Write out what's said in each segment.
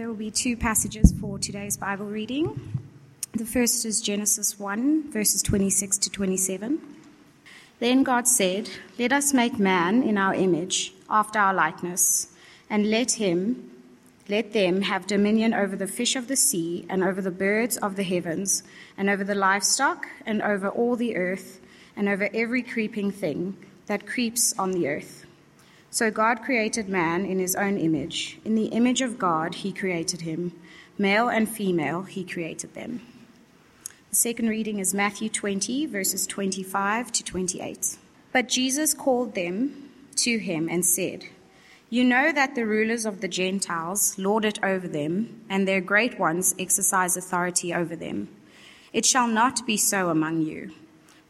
There will be two passages for today's Bible reading. The first is Genesis 1, verses 26 to 27. Then God said, Let us make man in our image, after our likeness, and let him let them have dominion over the fish of the sea, and over the birds of the heavens, and over the livestock, and over all the earth, and over every creeping thing that creeps on the earth. So God created man in his own image. In the image of God, he created him. Male and female, he created them. The second reading is Matthew 20, verses 25 to 28. But Jesus called them to him and said, You know that the rulers of the Gentiles lord it over them, and their great ones exercise authority over them. It shall not be so among you.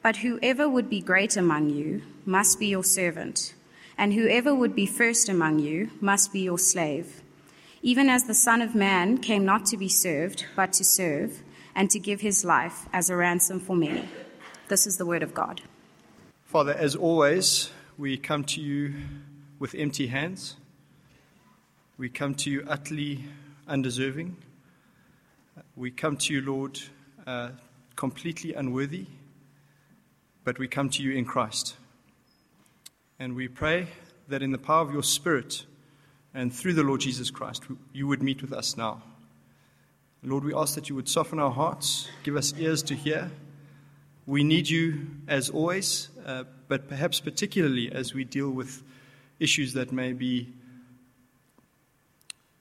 But whoever would be great among you must be your servant and whoever would be first among you must be your slave, even as the Son of Man came not to be served, but to serve, and to give his life as a ransom for many. This is the word of God. Father, as always, we come to you with empty hands. We come to you utterly undeserving. We come to you, Lord, uh, completely unworthy, but we come to you in Christ. And we pray that in the power of your Spirit and through the Lord Jesus Christ, you would meet with us now. Lord, we ask that you would soften our hearts, give us ears to hear. We need you as always, uh, but perhaps particularly as we deal with issues that may be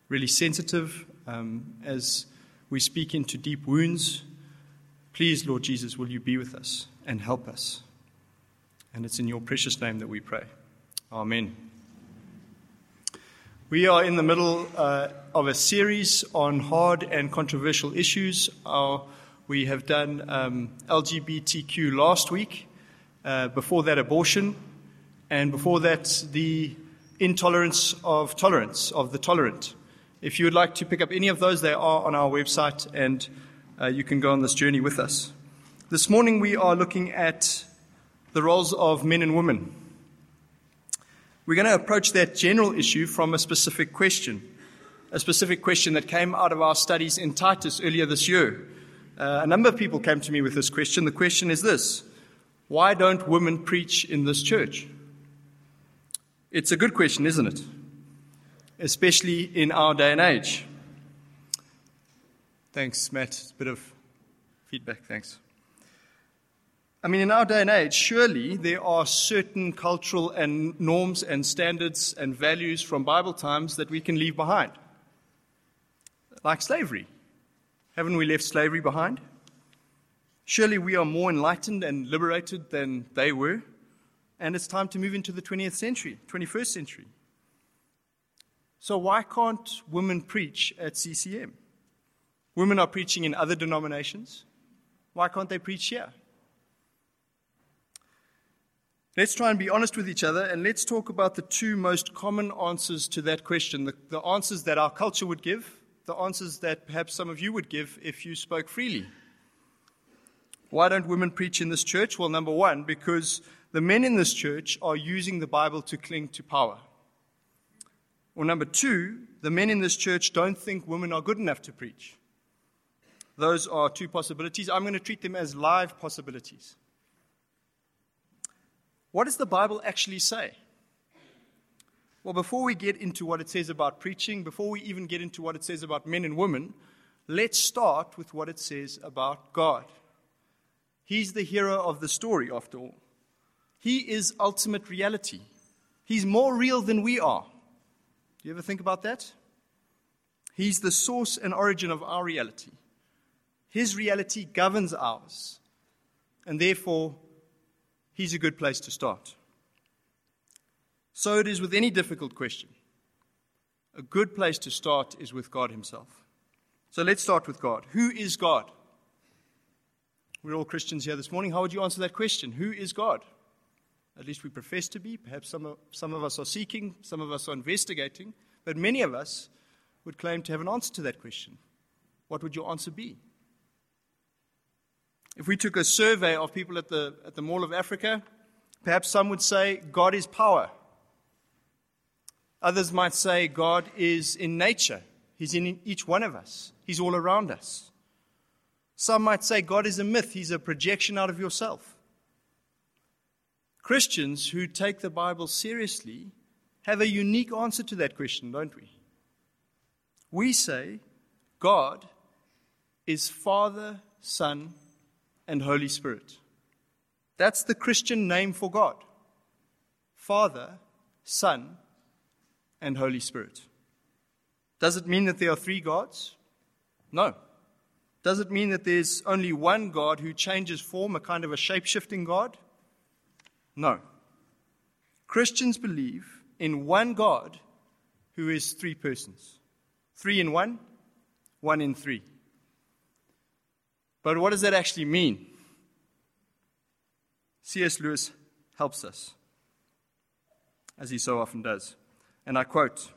really sensitive, um, as we speak into deep wounds. Please, Lord Jesus, will you be with us and help us? And it's in your precious name that we pray. Amen. We are in the middle uh, of a series on hard and controversial issues. Our, we have done um, LGBTQ last week, uh, before that, abortion, and before that, the intolerance of tolerance, of the tolerant. If you would like to pick up any of those, they are on our website, and uh, you can go on this journey with us. This morning, we are looking at the roles of men and women. We're going to approach that general issue from a specific question, a specific question that came out of our studies in Titus earlier this year. Uh, a number of people came to me with this question. The question is this Why don't women preach in this church? It's a good question, isn't it? Especially in our day and age. Thanks, Matt. A bit of feedback. Thanks. I mean, in our day and age, surely there are certain cultural and norms and standards and values from Bible times that we can leave behind. Like slavery. Haven't we left slavery behind? Surely we are more enlightened and liberated than they were. And it's time to move into the 20th century, 21st century. So, why can't women preach at CCM? Women are preaching in other denominations. Why can't they preach here? Let's try and be honest with each other and let's talk about the two most common answers to that question the, the, answers that our culture would give, the answers that perhaps some of you would give if you spoke freely. Why don't women preach in this church? Well, number one, because the men in this church are using the Bible to cling to power. Or number two, the men in this church don't think women are good enough to preach. Those are two possibilities. I'm going to treat them as live possibilities. What does the Bible actually say? Well, before we get into what it says about preaching, before we even get into what it says about men and women, let's start with what it says about God. He's the hero of the story, after all. He is ultimate reality. He's more real than we are. Do you ever think about that? He's the source and origin of our reality. His reality governs ours. And therefore, he's a good place to start. So it is with any difficult question. A good place to start is with God Himself. So let's start with God. Who is God? We're all Christians here this morning. How would you answer that question? Who is God? At least we profess to be. Perhaps some of, some of us are seeking, some of us are investigating, but many of us would claim to have an answer to that question. What would your answer be? If we took a survey of people at the, at the Mall of Africa, perhaps some would say God is power. Others might say God is in nature. He's in each one of us, He's all around us. Some might say God is a myth, He's a projection out of yourself. Christians who take the Bible seriously have a unique answer to that question, don't we? We say God is Father, Son, and Holy Spirit. That's the Christian name for God Father, Son, and Holy Spirit. Does it mean that there are three gods? No. Does it mean that there's only one God who changes form, a kind of a shape shifting God? No. Christians believe in one God who is three persons three in one, one in three. But what does that actually mean? C.S. Lewis helps us, as he so often does. And I quote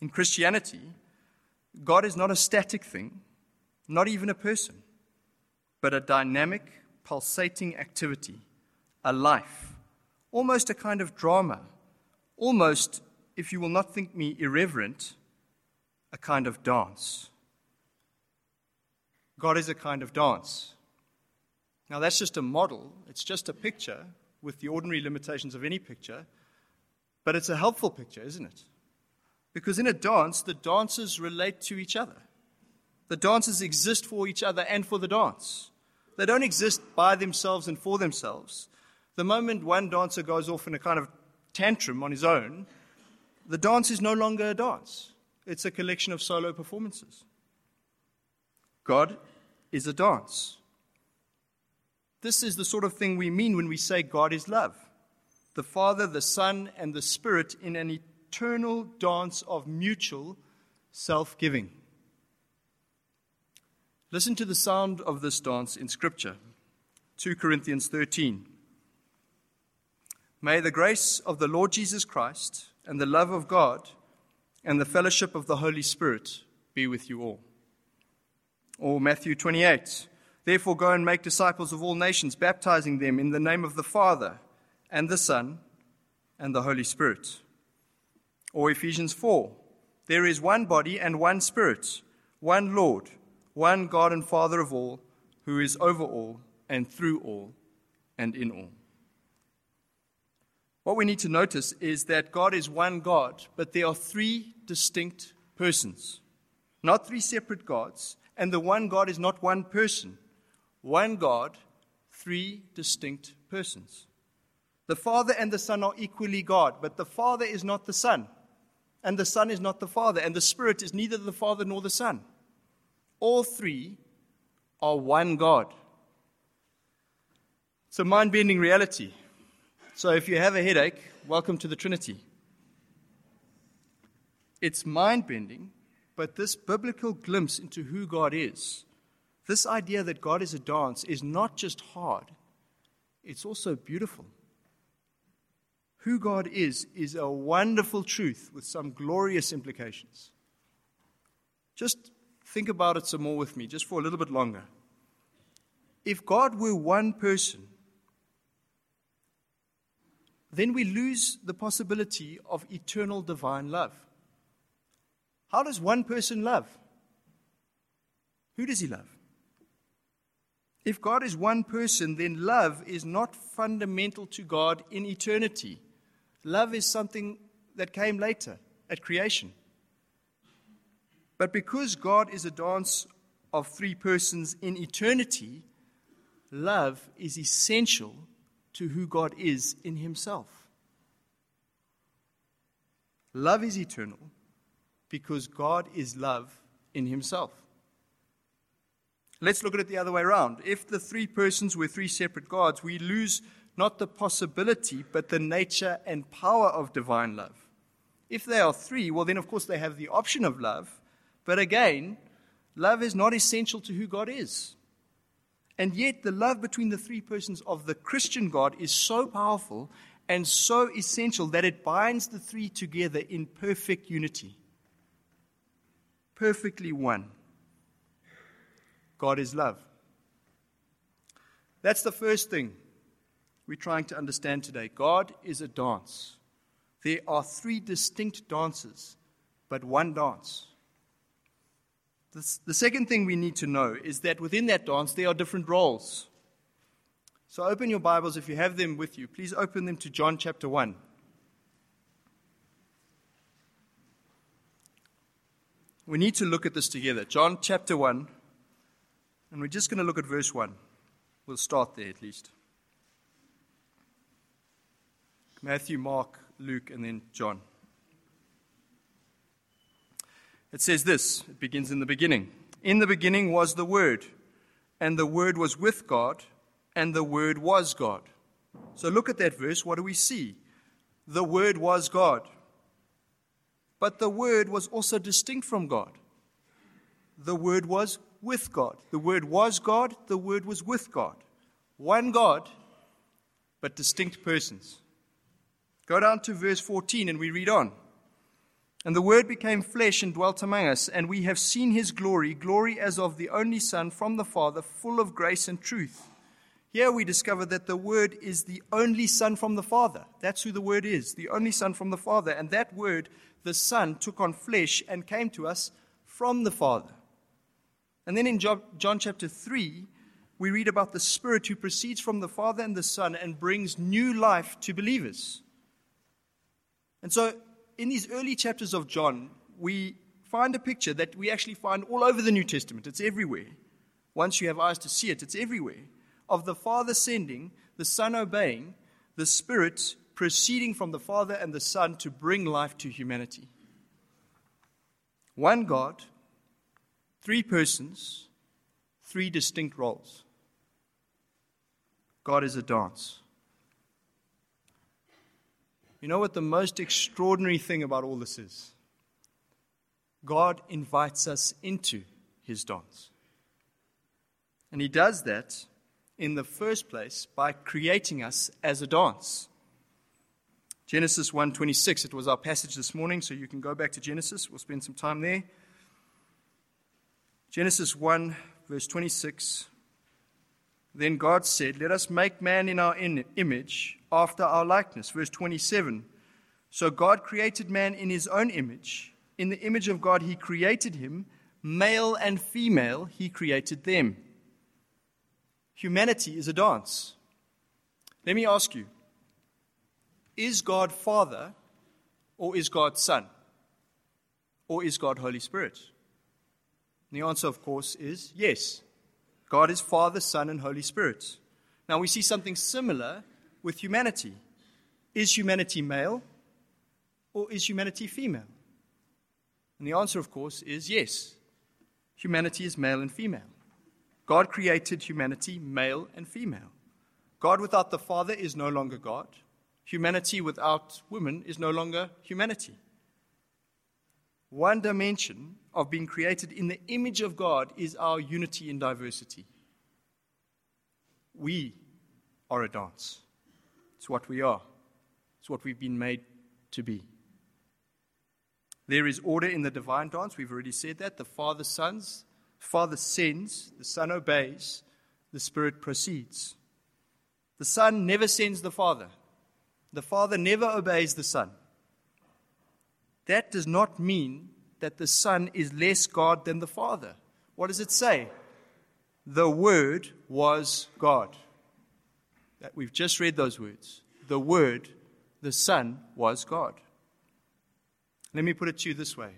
In Christianity, God is not a static thing, not even a person, but a dynamic, pulsating activity, a life, almost a kind of drama, almost, if you will not think me irreverent, a kind of dance. God is a kind of dance. Now, that's just a model, it's just a picture with the ordinary limitations of any picture, but it's a helpful picture, isn't it? Because in a dance, the dancers relate to each other. The dancers exist for each other and for the dance. They don't exist by themselves and for themselves. The moment one dancer goes off in a kind of tantrum on his own, the dance is no longer a dance. It's a collection of solo performances. God is a dance. This is the sort of thing we mean when we say God is love. The Father, the Son, and the Spirit in an eternal dance of mutual self giving. Listen to the sound of this dance in Scripture 2 Corinthians 13. May the grace of the Lord Jesus Christ and the love of God and the fellowship of the Holy Spirit be with you all. Or Matthew 28. Therefore, go and make disciples of all nations, baptizing them in the name of the Father and the Son and the Holy Spirit. Or Ephesians 4. There is one body and one Spirit, one Lord, one God and Father of all, who is over all and through all and in all. What we need to notice is that God is one God, but there are three distinct persons, not three separate gods. And the one God is not one person. One God, three distinct persons. The Father and the Son are equally God, but the Father is not the Son, and the Son is not the Father, and the Spirit is neither the Father nor the Son. All three are one God. It's a mind bending reality. So if you have a headache, welcome to the Trinity. It's mind bending, but this biblical glimpse into who God is, this idea that God is a dance, is not just hard, it's also beautiful. Who God is, is a wonderful truth with some glorious implications. Just think about it some more with me, just for a little bit longer. If God were one person, then we lose the possibility of eternal divine love. How does one person love? Who does he love? If God is one person, then love is not fundamental to God in eternity. Love is something that came later at creation. But because God is a dance of three persons in eternity, love is essential to who God is in Himself. Love is eternal because God is love in Himself. Let's look at it the other way around. If the three persons were three separate gods, we lose not the possibility, but the nature and power of divine love. If they are three, well, then of course they have the option of love. But again, love is not essential to who God is. And yet, the love between the three persons of the Christian God is so powerful and so essential that it binds the three together in perfect unity. Perfectly one. God is love. That's the first thing we're trying to understand today. God is a dance. There are three distinct dances, but one dance. The, second thing we need to know is that within that dance, there are different roles. So open your Bibles if you have them with you. Please open them to John chapter 1. We need to look at this together. John chapter 1, and we're just going to look at verse 1. We'll start there at least. Matthew, Mark, Luke, and then John. It says this it begins in the beginning. In the beginning was the Word, and the Word was with God, and the Word was God. So look at that verse. What do we see? The Word was God. But the Word was also distinct from God. The Word was with God. The Word was God. The Word was with God. One God, but distinct persons. Go down to verse 14 and we read on. And the Word became flesh and dwelt among us, and we have seen his glory, glory as of the only Son from the Father, full of grace and truth. Here we discover that the Word is the only Son from the Father. That's who the Word is, the only Son from the Father. And that Word, the Son, took on flesh and came to us from the Father. And then in John chapter 3, we read about the Spirit who proceeds from the Father and the Son and brings new life to believers. And so, in these early chapters of John, we find a picture that we actually find all over the New Testament. It's everywhere. Once you have eyes to see it, it's everywhere. Of the Father sending, the Son obeying, the Spirit proceeding from the Father and the Son to bring life to humanity. One God, three persons, three distinct roles. God is a dance. You know what the most extraordinary thing about all this is? God invites us into his dance. And he does that in the first place by creating us as a dance. Genesis 1:26 it was our passage this morning so you can go back to Genesis we'll spend some time there. Genesis 1 verse 26 Then God said let us make man in our in- image after our likeness. Verse 27. So God created man in his own image. In the image of God, he created him. Male and female, he created them. Humanity is a dance. Let me ask you Is God Father or is God Son? Or is God Holy Spirit? And the answer, of course, is yes. God is Father, Son, and Holy Spirit. Now we see something similar with humanity. Is humanity male or is humanity female? And the answer, of course, is yes. Humanity is male and female. God created humanity male and female. God without the Father is no longer God. Humanity without woman is no longer humanity. One dimension of being created in the image of God is our unity in diversity. We are a dance. It's what we are, it's what we've been made to be. There is order in the divine dance. We've already said that. The Father sons, Father sends, the Son obeys, the Spirit proceeds. The Son never sends the Father. The Father never obeys the Son. That does not mean that the Son is less God than the Father. What does it say? The Word was God that we've just read those words. The Word, the Son, was God. Let me put it to you this way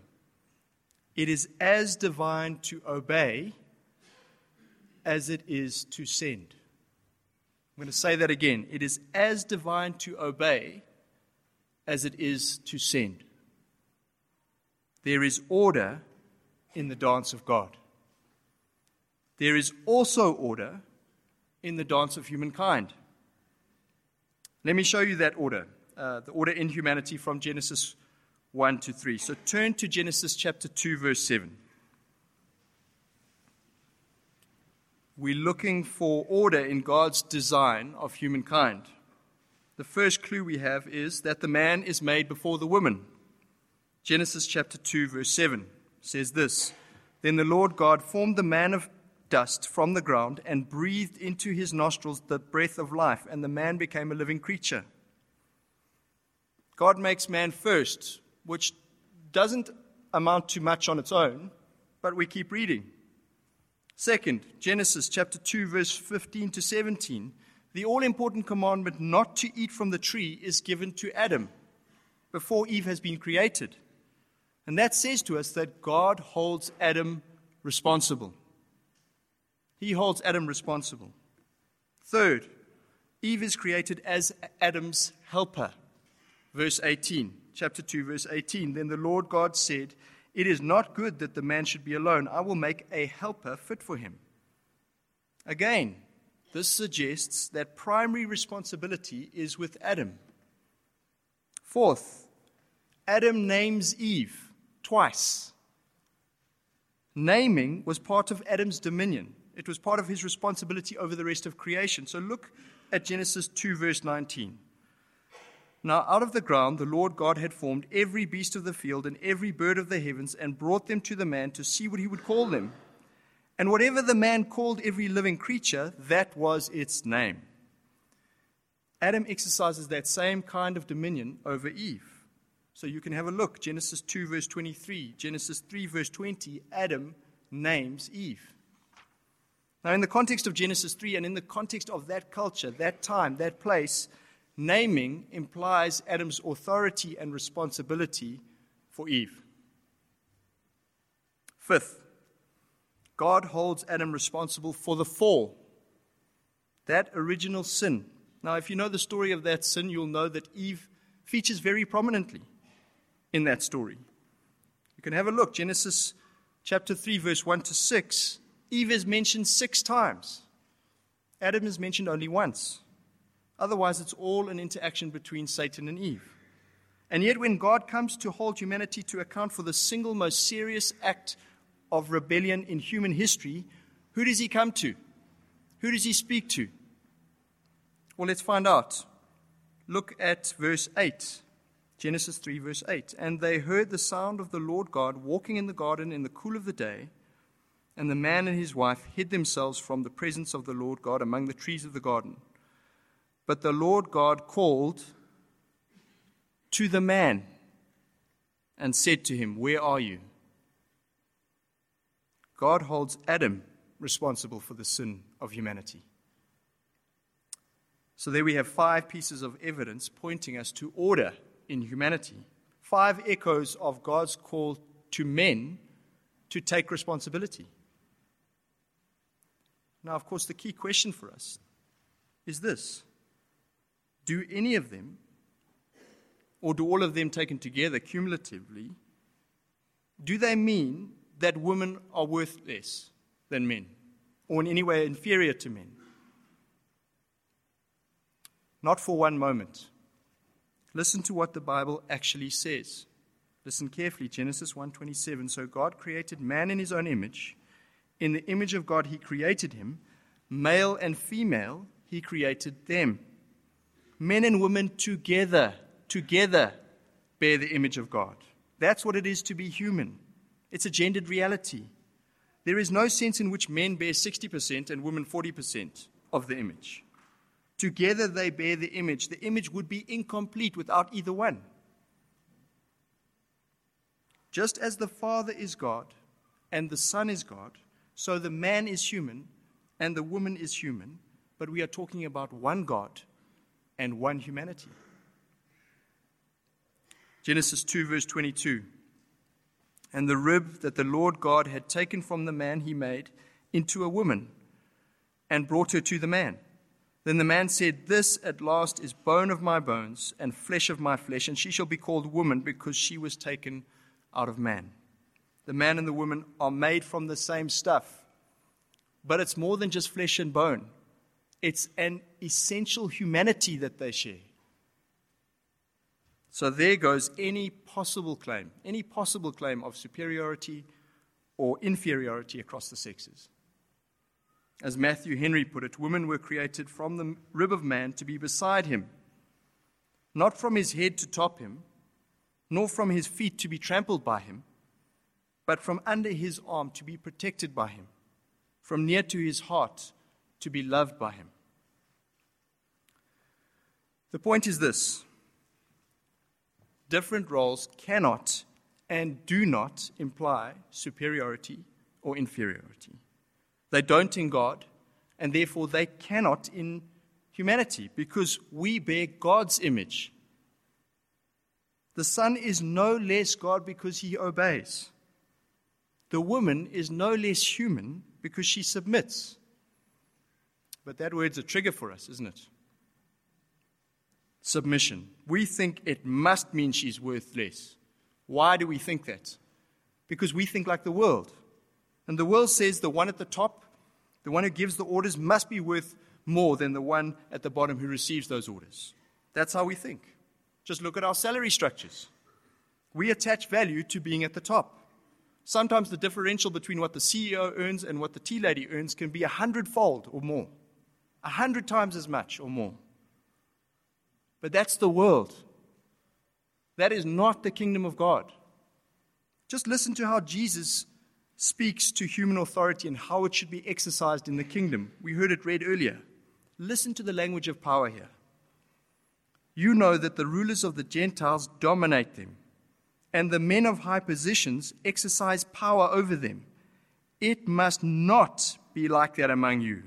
it is as divine to obey as it is to send. I'm going to say that again. It is as divine to obey as it is to send. There is order in the dance of God. There is also order in the dance of humankind. Let me show you that order, uh, the order in humanity from Genesis 1 to 3. So turn to Genesis chapter 2, verse 7. We're looking for order in God's design of humankind. The first clue we have is that the man is made before the woman. Genesis chapter 2, verse 7 says this Then the Lord God formed the man of dust from the ground and breathed into his nostrils the breath of life, and the man became a living creature. God makes man first, which doesn't amount to much on its own, but we keep reading. Second, Genesis chapter 2, verse 15 to 17. The all important commandment not to eat from the tree is given to Adam before Eve has been created. And that says to us that God holds Adam responsible. He holds Adam responsible. Third, Eve is created as Adam's helper. Verse 18, chapter 2, verse 18. Then the Lord God said, It is not good that the man should be alone. I will make a helper fit for him. Again, this suggests that primary responsibility is with Adam. Fourth, Adam names Eve twice. Naming was part of Adam's dominion. It was part of his responsibility over the rest of creation. So look at Genesis 2, verse 19. Now, out of the ground, the Lord God had formed every beast of the field and every bird of the heavens and brought them to the man to see what he would call them. And whatever the man called every living creature, that was its name. Adam exercises that same kind of dominion over Eve. So you can have a look. Genesis 2, verse 23, Genesis 3, verse 20. Adam names Eve. Now, in the context of Genesis 3 and in the context of that culture, that time, that place, naming implies Adam's authority and responsibility for Eve. Fifth, God holds Adam responsible for the fall, that original sin. Now, if you know the story of that sin, you'll know that Eve features very prominently in that story. You can have a look. Genesis chapter 3, verse 1 to 6 Eve is mentioned six times. Adam is mentioned only once. Otherwise, it's all an interaction between Satan and Eve. And yet, when God comes to hold humanity to account for the single most serious act of rebellion in human history, who does he come to? Who does he speak to? Well, let's find out. Look at verse 8. Genesis 3, verse 8. And they heard the sound of the Lord God walking in the garden in the cool of the day. And the man and his wife hid themselves from the presence of the Lord God among the trees of the garden. But the Lord God called to the man and said to him, Where are you? God holds Adam responsible for the sin of humanity. So there we have five pieces of evidence pointing us to order in humanity. Five echoes of God's call to men to take responsibility. Now, of course, the key question for us is this Do any of them, or do all of them taken together cumulatively, do they mean that women are worth less than men, or in any way inferior to men? Not for one moment. Listen to what the Bible actually says. Listen carefully, Genesis 1:27. So God created man in his own image. In the image of God, He created him. Male and female, He created them. Men and women together, together bear the image of God. That's what it is to be human. It's a gendered reality. There is no sense in which men bear 60% and women 40% of the image. Together they bear the image. The image would be incomplete without either one. Just as the Father is God and the Son is God, so the man is human and the woman is human, but we are talking about one God and one humanity. Genesis 2, verse 22. And the rib that the Lord God had taken from the man he made into a woman and brought her to the man. Then the man said, This at last is bone of my bones and flesh of my flesh, and she shall be called woman because she was taken out of man. The man and the woman are made from the same stuff. But it's more than just flesh and bone, it's an essential humanity that they share. So there goes any possible claim, any possible claim of superiority or inferiority across the sexes. As Matthew Henry put it, women were created from the rib of man to be beside him, not from his head to top him, nor from his feet to be trampled by him, but from under his arm to be protected by him, from near to his heart to be loved by him. The point is this different roles cannot and do not imply superiority or inferiority. They don't in God, and therefore they cannot in humanity because we bear God's image. The Son is no less God because he obeys. The woman is no less human because she submits. But that word's a trigger for us, isn't it? Submission. We think it must mean she's worth less. Why do we think that? Because we think like the world. And the world says the one at the top, the one who gives the orders, must be worth more than the one at the bottom who receives those orders. That's how we think. Just look at our salary structures. We attach value to being at the top. Sometimes the differential between what the CEO earns and what the tea lady earns can be a hundredfold or more, a hundred times as much or more. But that's the world. That is not the kingdom of God. Just listen to how Jesus speaks to human authority and how it should be exercised in the kingdom. We heard it read earlier. Listen to the language of power here. You know that the rulers of the Gentiles dominate them and the men of high positions exercise power over them. It must not be like that among you.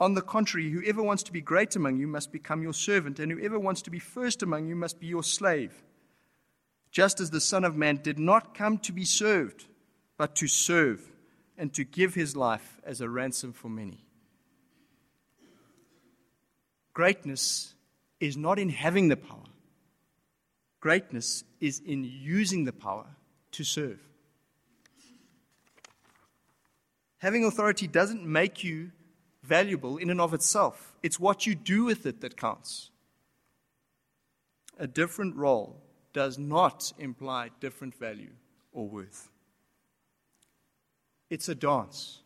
On the contrary, whoever wants to be great among you must become your servant, and whoever wants to be first among you must be your slave. Just as the Son of Man did not come to be served, but to serve, and to give his life as a ransom for many. Greatness is not in having the power, Greatness is in using the power to serve. Having authority doesn't make you valuable in and of itself, it's what you do with it that counts. A different role does not imply different value or worth. It's a dance.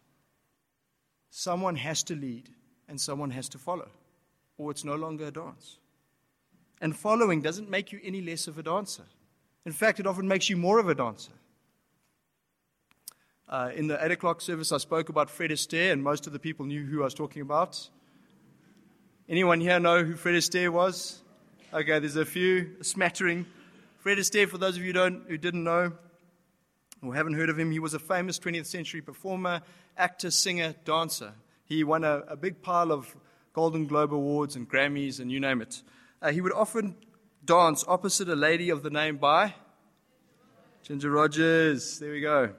Someone has to lead and someone has to follow, or it's no longer a dance. And following doesn't make you any less of a dancer. In fact, it often makes you more of a dancer. Uh, in the 8 o'clock service, I spoke about Fred Astaire, and most of the people knew who I was talking about. Anyone here know who Fred Astaire was? Okay, there's a few, a smattering. Fred Astaire, for those of you who, didn't know or haven't heard of him, he was a famous 20th century performer, actor, singer, dancer. He won a, a big pile of Golden Globe Awards and Grammys and you name it. Uh, he would often dance opposite a lady of the name by Ginger Rogers. There we go.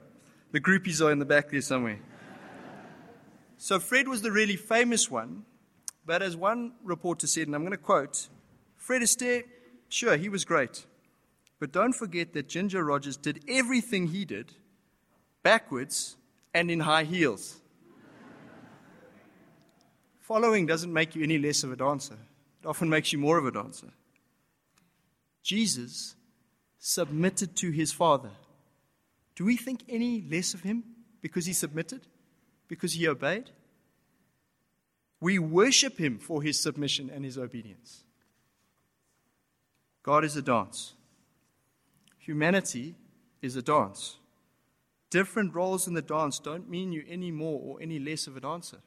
The groupies are in the back there somewhere. So Fred was the really famous one, but as one reporter said, and I'm going to quote, Fred Astaire, sure, he was great, but don't forget that Ginger Rogers did everything he did backwards and in high heels. Following doesn't make you any less of a dancer it often makes you more of a dancer. Jesus submitted to his Father. Do we think any less of him because he submitted? Because he obeyed? We worship him for his submission and his obedience. God is a dance. Humanity is a dance. Different roles in the dance don't mean you any more or any less of a dancer.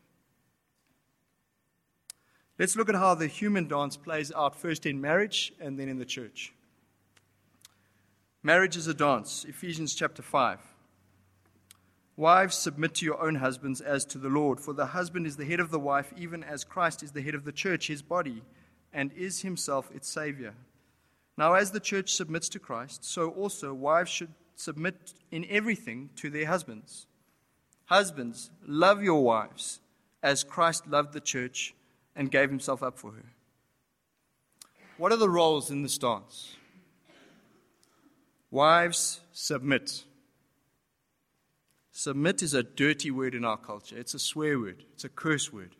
Let's look at how the human dance plays out first in marriage and then in the church. Marriage is a dance, Ephesians chapter 5. Wives, submit to your own husbands as to the Lord, for the husband is the head of the wife, even as Christ is the head of the church, his body, and is himself its Savior. Now, as the church submits to Christ, so also wives should submit in everything to their husbands. Husbands, love your wives as Christ loved the church and gave himself up for her. What are the roles in this dance? Wives, submit. Submit is a dirty word in our culture. It's a swear word, it's a curse word.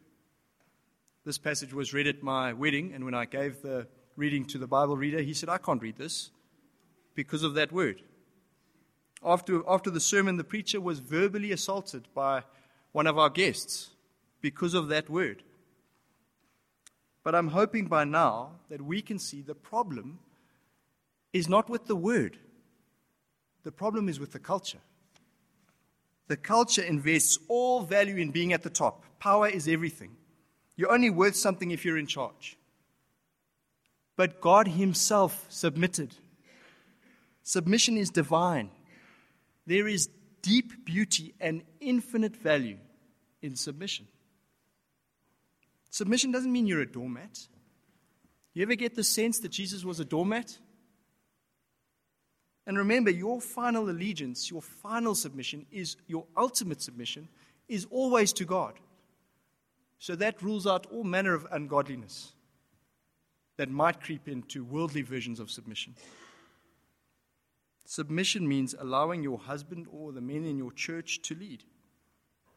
This passage was read at my wedding, and when I gave the reading to the Bible reader, he said, I can't read this because of that word. After, after the sermon, the preacher was verbally assaulted by one of our guests because of that word. But I'm hoping by now that we can see the problem is not with the word, the problem is with the culture. The culture invests all value in being at the top. Power is everything. You're only worth something if you're in charge. But God Himself submitted. Submission is divine. There is deep beauty and infinite value in submission. Submission doesn't mean you're a doormat. You ever get the sense that Jesus was a doormat? And remember, your final allegiance, your final submission, is your ultimate submission, is always to God. So that rules out all manner of ungodliness that might creep into worldly versions of submission. Submission means allowing your husband or the men in your church to lead.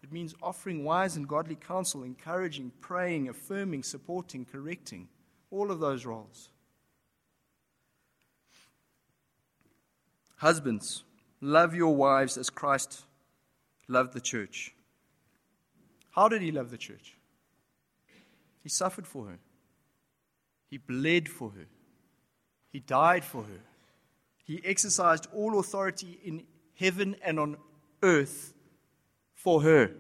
It means offering wise and godly counsel, encouraging, praying, affirming, supporting, correcting, all of those roles. Husbands, love your wives as Christ loved the church. How did he love the church? He suffered for her. He bled for her. He died for her. He exercised all authority in heaven and on earth for her.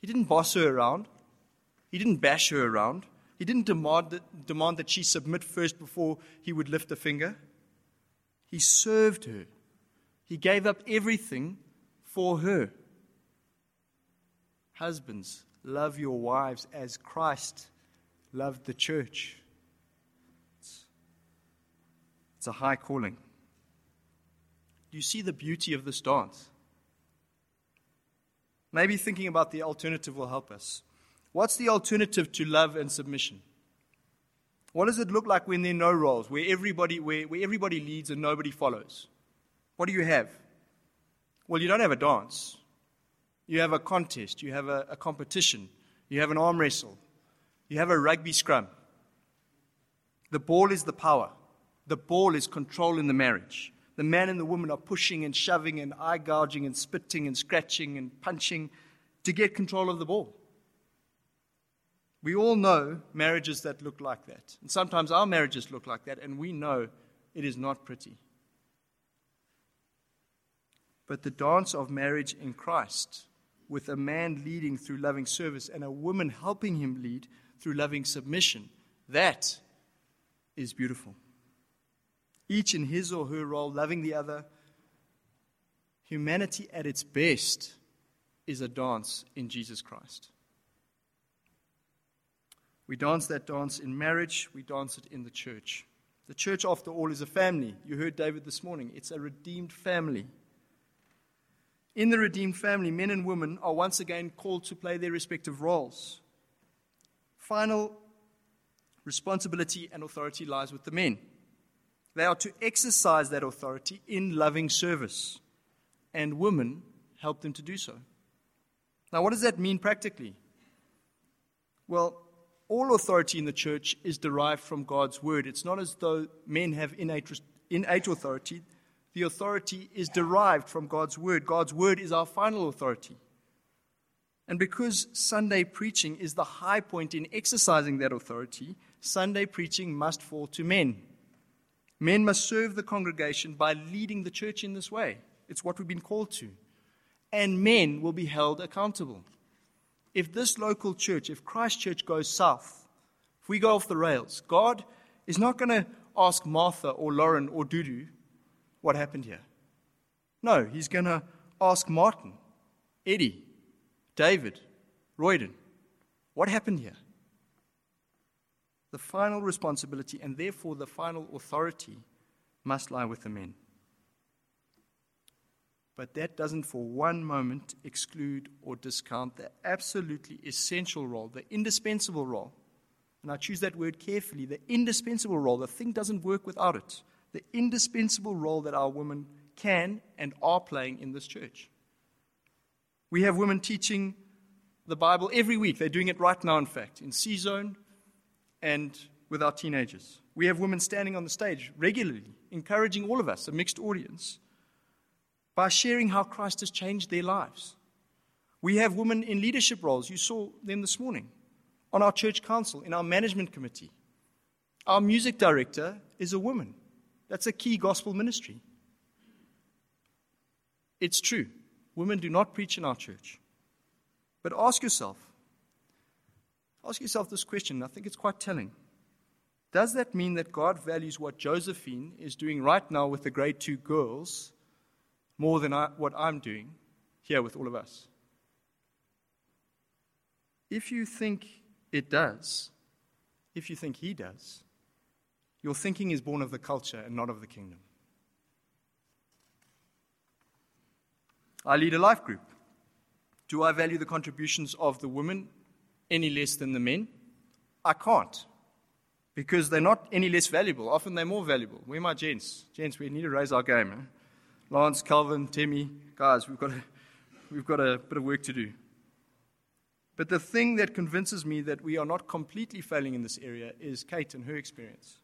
He didn't boss her around. He didn't bash her around. He didn't demand that, demand that she submit first before he would lift a finger. He served her. He gave up everything for her. Husbands, love your wives as Christ loved the church. It's, a high calling. Do you see the beauty of this dance? Maybe thinking about the alternative will help us. What's the alternative to love and submission? What does it look like when there are no roles, where everybody, where, where everybody leads and nobody follows? What do you have? Well, you don't have a dance. You have a contest. You have a, a competition. You have an arm wrestle. You have a rugby scrum. The ball is the power. The ball is control in the marriage. The man and the woman are pushing and shoving and eye gouging and spitting and scratching and punching to get control of the ball. We all know marriages that look like that. And sometimes our marriages look like that, and we know it is not pretty. But the dance of marriage in Christ, with a man leading through loving service and a woman helping him lead through loving submission, that is beautiful. Each in his or her role, loving the other. Humanity at its best is a dance in Jesus Christ. We dance that dance in marriage, we dance it in the church. The church, after all, is a family. You heard David this morning. It's a redeemed family. In the redeemed family, men and women are once again called to play their respective roles. Final responsibility and authority lies with the men. They are to exercise that authority in loving service, and women help them to do so. Now, what does that mean practically? Well, all authority in the church is derived from God's word. It's not as though men have innate, innate authority. The authority is derived from God's word. God's word is our final authority. And because Sunday preaching is the high point in exercising that authority, Sunday preaching must fall to men. Men must serve the congregation by leading the church in this way. It's what we've been called to. And men will be held accountable if this local church, if Christ Church goes south, if we go off the rails, God is not going to ask Martha or Lauren or Dudu what happened here. No, He's going to ask Martin, Eddie, David, Royden, what happened here? The final responsibility and therefore the final authority must lie with the men. But that doesn't for one moment exclude or discount the absolutely essential role, the indispensable role. And I choose that word carefully the indispensable role. The thing doesn't work without it. The indispensable role that our women can and are playing in this church. We have women teaching the Bible every week. They're doing it right now, in fact, in C Zone and with our teenagers. We have women standing on the stage regularly, encouraging all of us, a mixed audience by sharing how Christ has changed their lives. We have women in leadership roles. You saw them this morning on our church council, in our management committee. Our music director is a woman. That's a key gospel ministry. It's true. Women do not preach in our church. But ask yourself, ask yourself this question. I think it's quite telling. Does that mean that God values what Josephine is doing right now with the grade two girls more than I, what I'm doing here with all of us? If you think it does, if you think he does, your thinking is born of the culture and not of the kingdom. I lead a life group. Do I value the contributions of the women any less than the men? I can't because they're not any less valuable. Often they're more valuable. Where are my gents? Gents, we need to raise our game. Eh? Lance, Calvin, Timmy, guys, we've got, a, we've got a bit of work to do. But the thing that convinces me that we are not completely failing in this area is Kate and her experience.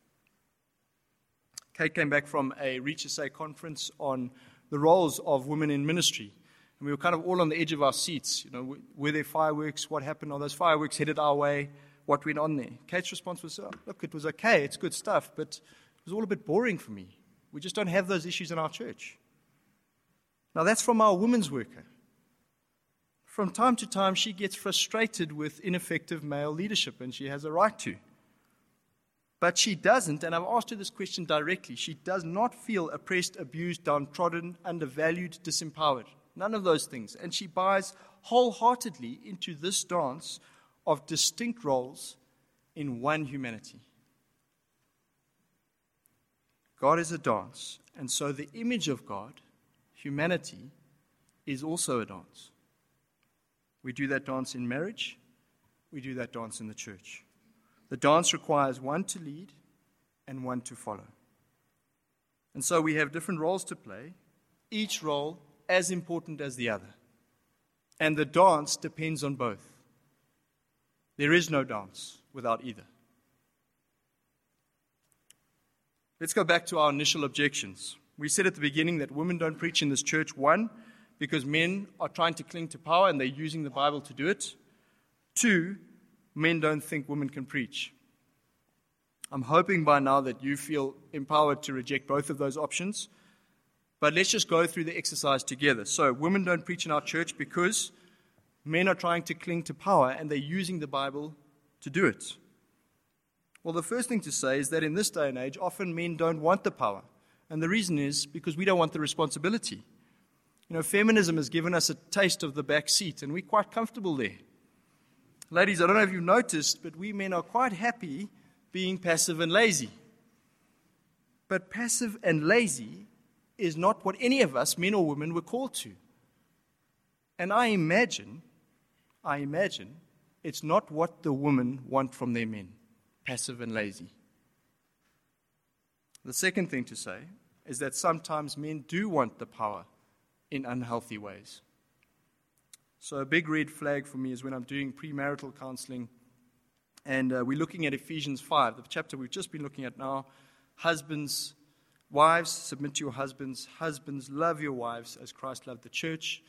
Kate came back from a Reach SA conference on the roles of women in ministry. And we were kind of all on the edge of our seats. You know, were there fireworks? What happened? Are those fireworks headed our way? What went on there? Kate's response was, oh, look, it was okay. It's good stuff, but it was all a bit boring for me. We just don't have those issues in our church. Now, that's from our women's worker. From time to time, she gets frustrated with ineffective male leadership, and she has a right to. But she doesn't, and I've asked her this question directly. She does not feel oppressed, abused, downtrodden, undervalued, disempowered. None of those things. And she buys wholeheartedly into this dance of distinct roles in one humanity. God is a dance, and so the image of God, humanity, is also a dance. We do that dance in marriage, we do that dance in the church. The dance requires one to lead and one to follow. And so we have different roles to play, each role as important as the other. And the dance depends on both. There is no dance without either. Let's go back to our initial objections. We said at the beginning that women don't preach in this church, one, because men are trying to cling to power and they're using the Bible to do it. Two, men don't think women can preach. I'm hoping by now that you feel empowered to reject both of those options. But let's just go through the exercise together. So, women don't preach in our church because men are trying to cling to power and they're using the Bible to do it. Well, the first thing to say is that in this day and age, often men don't want the power. And the reason is because we don't want the responsibility. You know, feminism has given us a taste of the back seat, and we're quite comfortable there. Ladies, I don't know if you've noticed, but we men are quite happy being passive and lazy. But passive and lazy is not what any of us, men or women, were called to. And I imagine, I imagine, it's not what the women want from their men passive and lazy. The second thing to say is that sometimes men do want the power in unhealthy ways. So, a big red flag for me is when I'm doing premarital counseling and uh, we're looking at Ephesians 5, the chapter we've just been looking at now. Husbands, wives, submit to your husbands. Husbands, love your wives as Christ loved the church.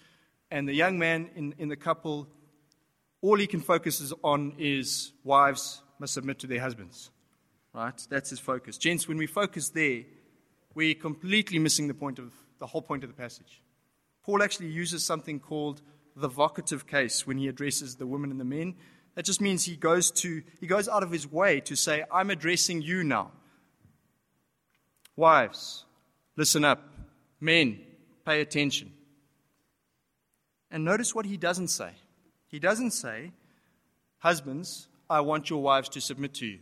And the young man in, in the couple, all he can focus on is wives must submit to their husbands. Right? That's his focus. Gents, when we focus there, we're completely missing the point of the whole point of the passage. Paul actually uses something called the vocative case when he addresses the women and the men. That just means he goes to he goes out of his way to say, I'm addressing you now. Wives, listen up. Men, pay attention. And notice what he doesn't say. He doesn't say, Husbands, I want your wives to submit to you.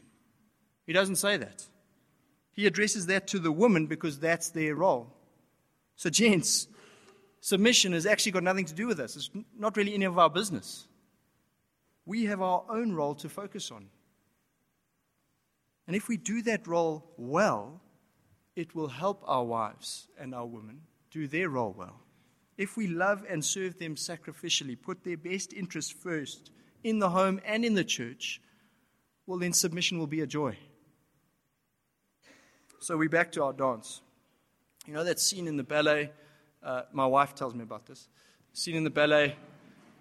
He doesn't say that. He addresses that to the woman because that's their role. So, gents, submission has actually got nothing to do with us. It's not really any of our business we have our own role to focus on. And if we do that role well, it will help our wives and our women do their role well. If we love and serve them sacrificially, put their best interests first in the home and in the church, well, then submission will be a joy. So we're back to our dance. You know that scene in the ballet? Uh, my wife tells me about this. Scene in the ballet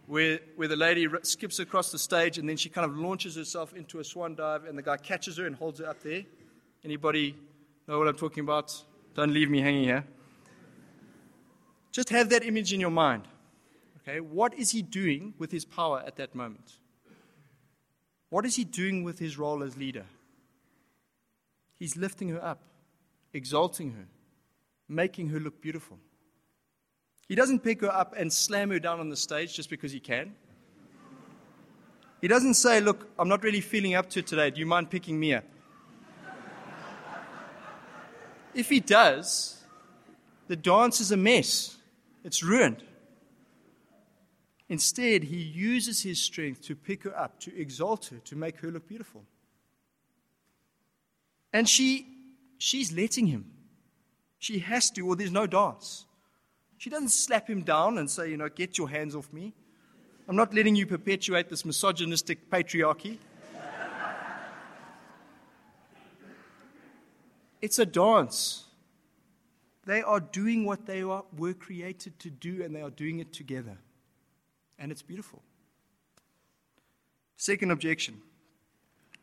where, where the lady skips across the stage and then she kind of launches herself into a swan dive and the guy catches her and holds her up there. Anybody know what I'm talking about? Don't leave me hanging here. Just have that image in your mind. Okay, what is he doing with his power at that moment? What is he doing with his role as leader? He's lifting her up, exalting her, making her look beautiful. He doesn't pick her up and slam her down on the stage just because he can. He doesn't say, Look, I'm not really feeling up to it today. Do you mind picking me up? If he does, the dance is a mess, it's ruined. Instead, he uses his strength to pick her up, to exalt her, to make her look beautiful. And she, she's letting him. She has to, or there's no dance. She doesn't slap him down and say, you know, get your hands off me. I'm not letting you perpetuate this misogynistic patriarchy. it's a dance. They are doing what they are, were created to do, and they are doing it together. And it's beautiful. Second objection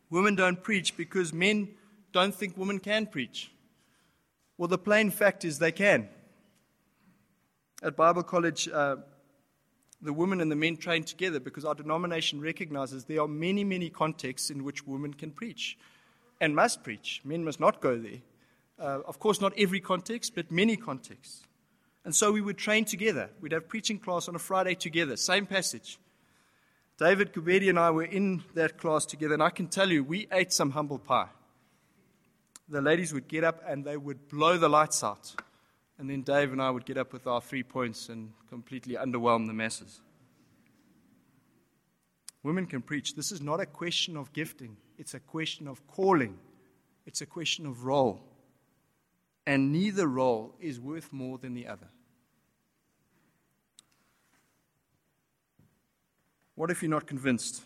women don't preach because men don't think women can preach. Well, the plain fact is they can. At Bible college, uh, the women and the men train together because our denomination recognizes there are many, many contexts in which women can preach and must preach. Men must not go there. Uh, of course, not every context, but many contexts. And so we would train together. We'd have preaching class on a Friday together, same passage. David Kubedi and I were in that class together, and I can tell you, we ate some humble pie. The ladies would get up and they would blow the lights out. And then Dave and I would get up with our three points and completely underwhelm the masses. Women can preach. This is not a question of gifting, it's a question of calling, it's a question of role. And neither role is worth more than the other. What if you're not convinced?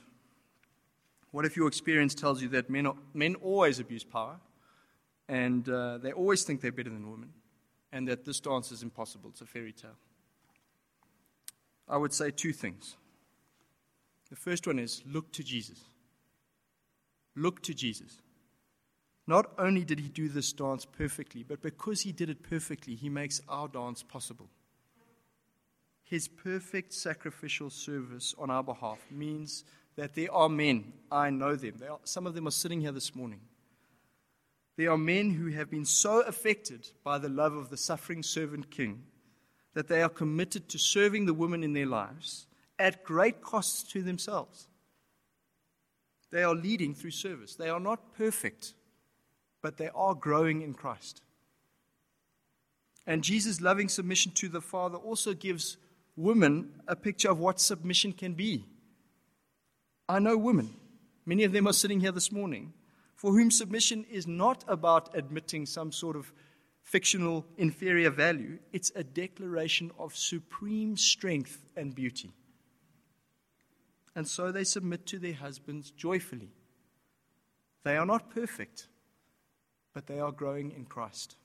What if your experience tells you that men, men always abuse power and uh, they always think they're better than women? and that this dance is impossible. It's a fairy tale. I would say two things. The first one is look to Jesus. Look to Jesus. Not only did he do this dance perfectly, but because he did it perfectly, he makes our dance possible. His perfect sacrificial service on our behalf means that there are men, I know them, are, some of them are sitting here this morning, there are men who have been so affected by the love of the suffering servant king that they are committed to serving the women in their lives at great costs to themselves. They are leading through service. They are not perfect, but they are growing in Christ. And Jesus' loving submission to the Father also gives women a picture of what submission can be. I know women, many of them are sitting here this morning, for whom submission is not about admitting some sort of fictional inferior value, it's a declaration of supreme strength and beauty. And so they submit to their husbands joyfully. They are not perfect, but they are growing in Christ.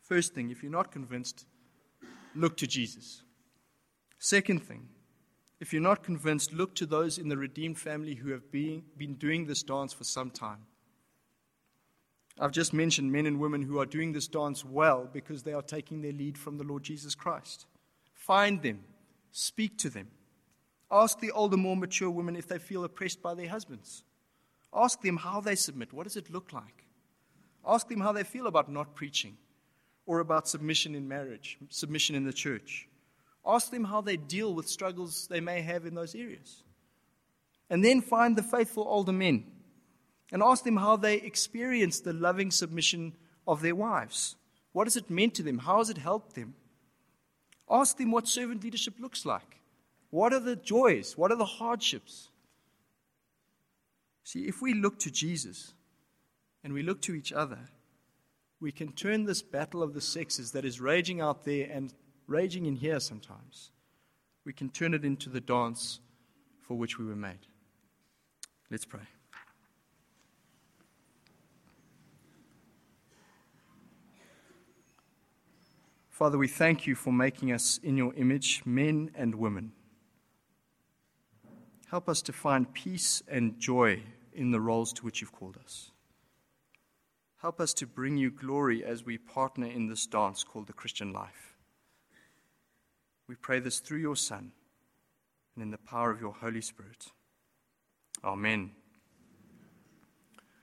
First thing, if you're not convinced, look to Jesus. Second thing, if you're not convinced, look to those in the redeemed family who have been, been doing this dance for some time. I've just mentioned men and women who are doing this dance well because they are taking their lead from the Lord Jesus Christ. Find them, speak to them. Ask the older, more mature women if they feel oppressed by their husbands. Ask them how they submit. What does it look like? Ask them how they feel about not preaching or about submission in marriage, submission in the church. Ask them how they deal with struggles they may have in those areas. And then find the faithful older men and ask them how they experience the loving submission of their wives. What has it meant to them? How has it helped them? Ask them what servant leadership looks like. What are the joys? What are the hardships? See, if we look to Jesus and we look to each other, we can turn this battle of the sexes that is raging out there and raging in here sometimes, we can turn it into the dance for which we were made. Let's pray. Father, we thank you for making us in your image, men and women. Help us to find peace and joy in the roles to which you've called us. Help us to bring you glory as we partner in this dance called the Christian life. We pray this through your Son and in the power of your Holy Spirit. Amen.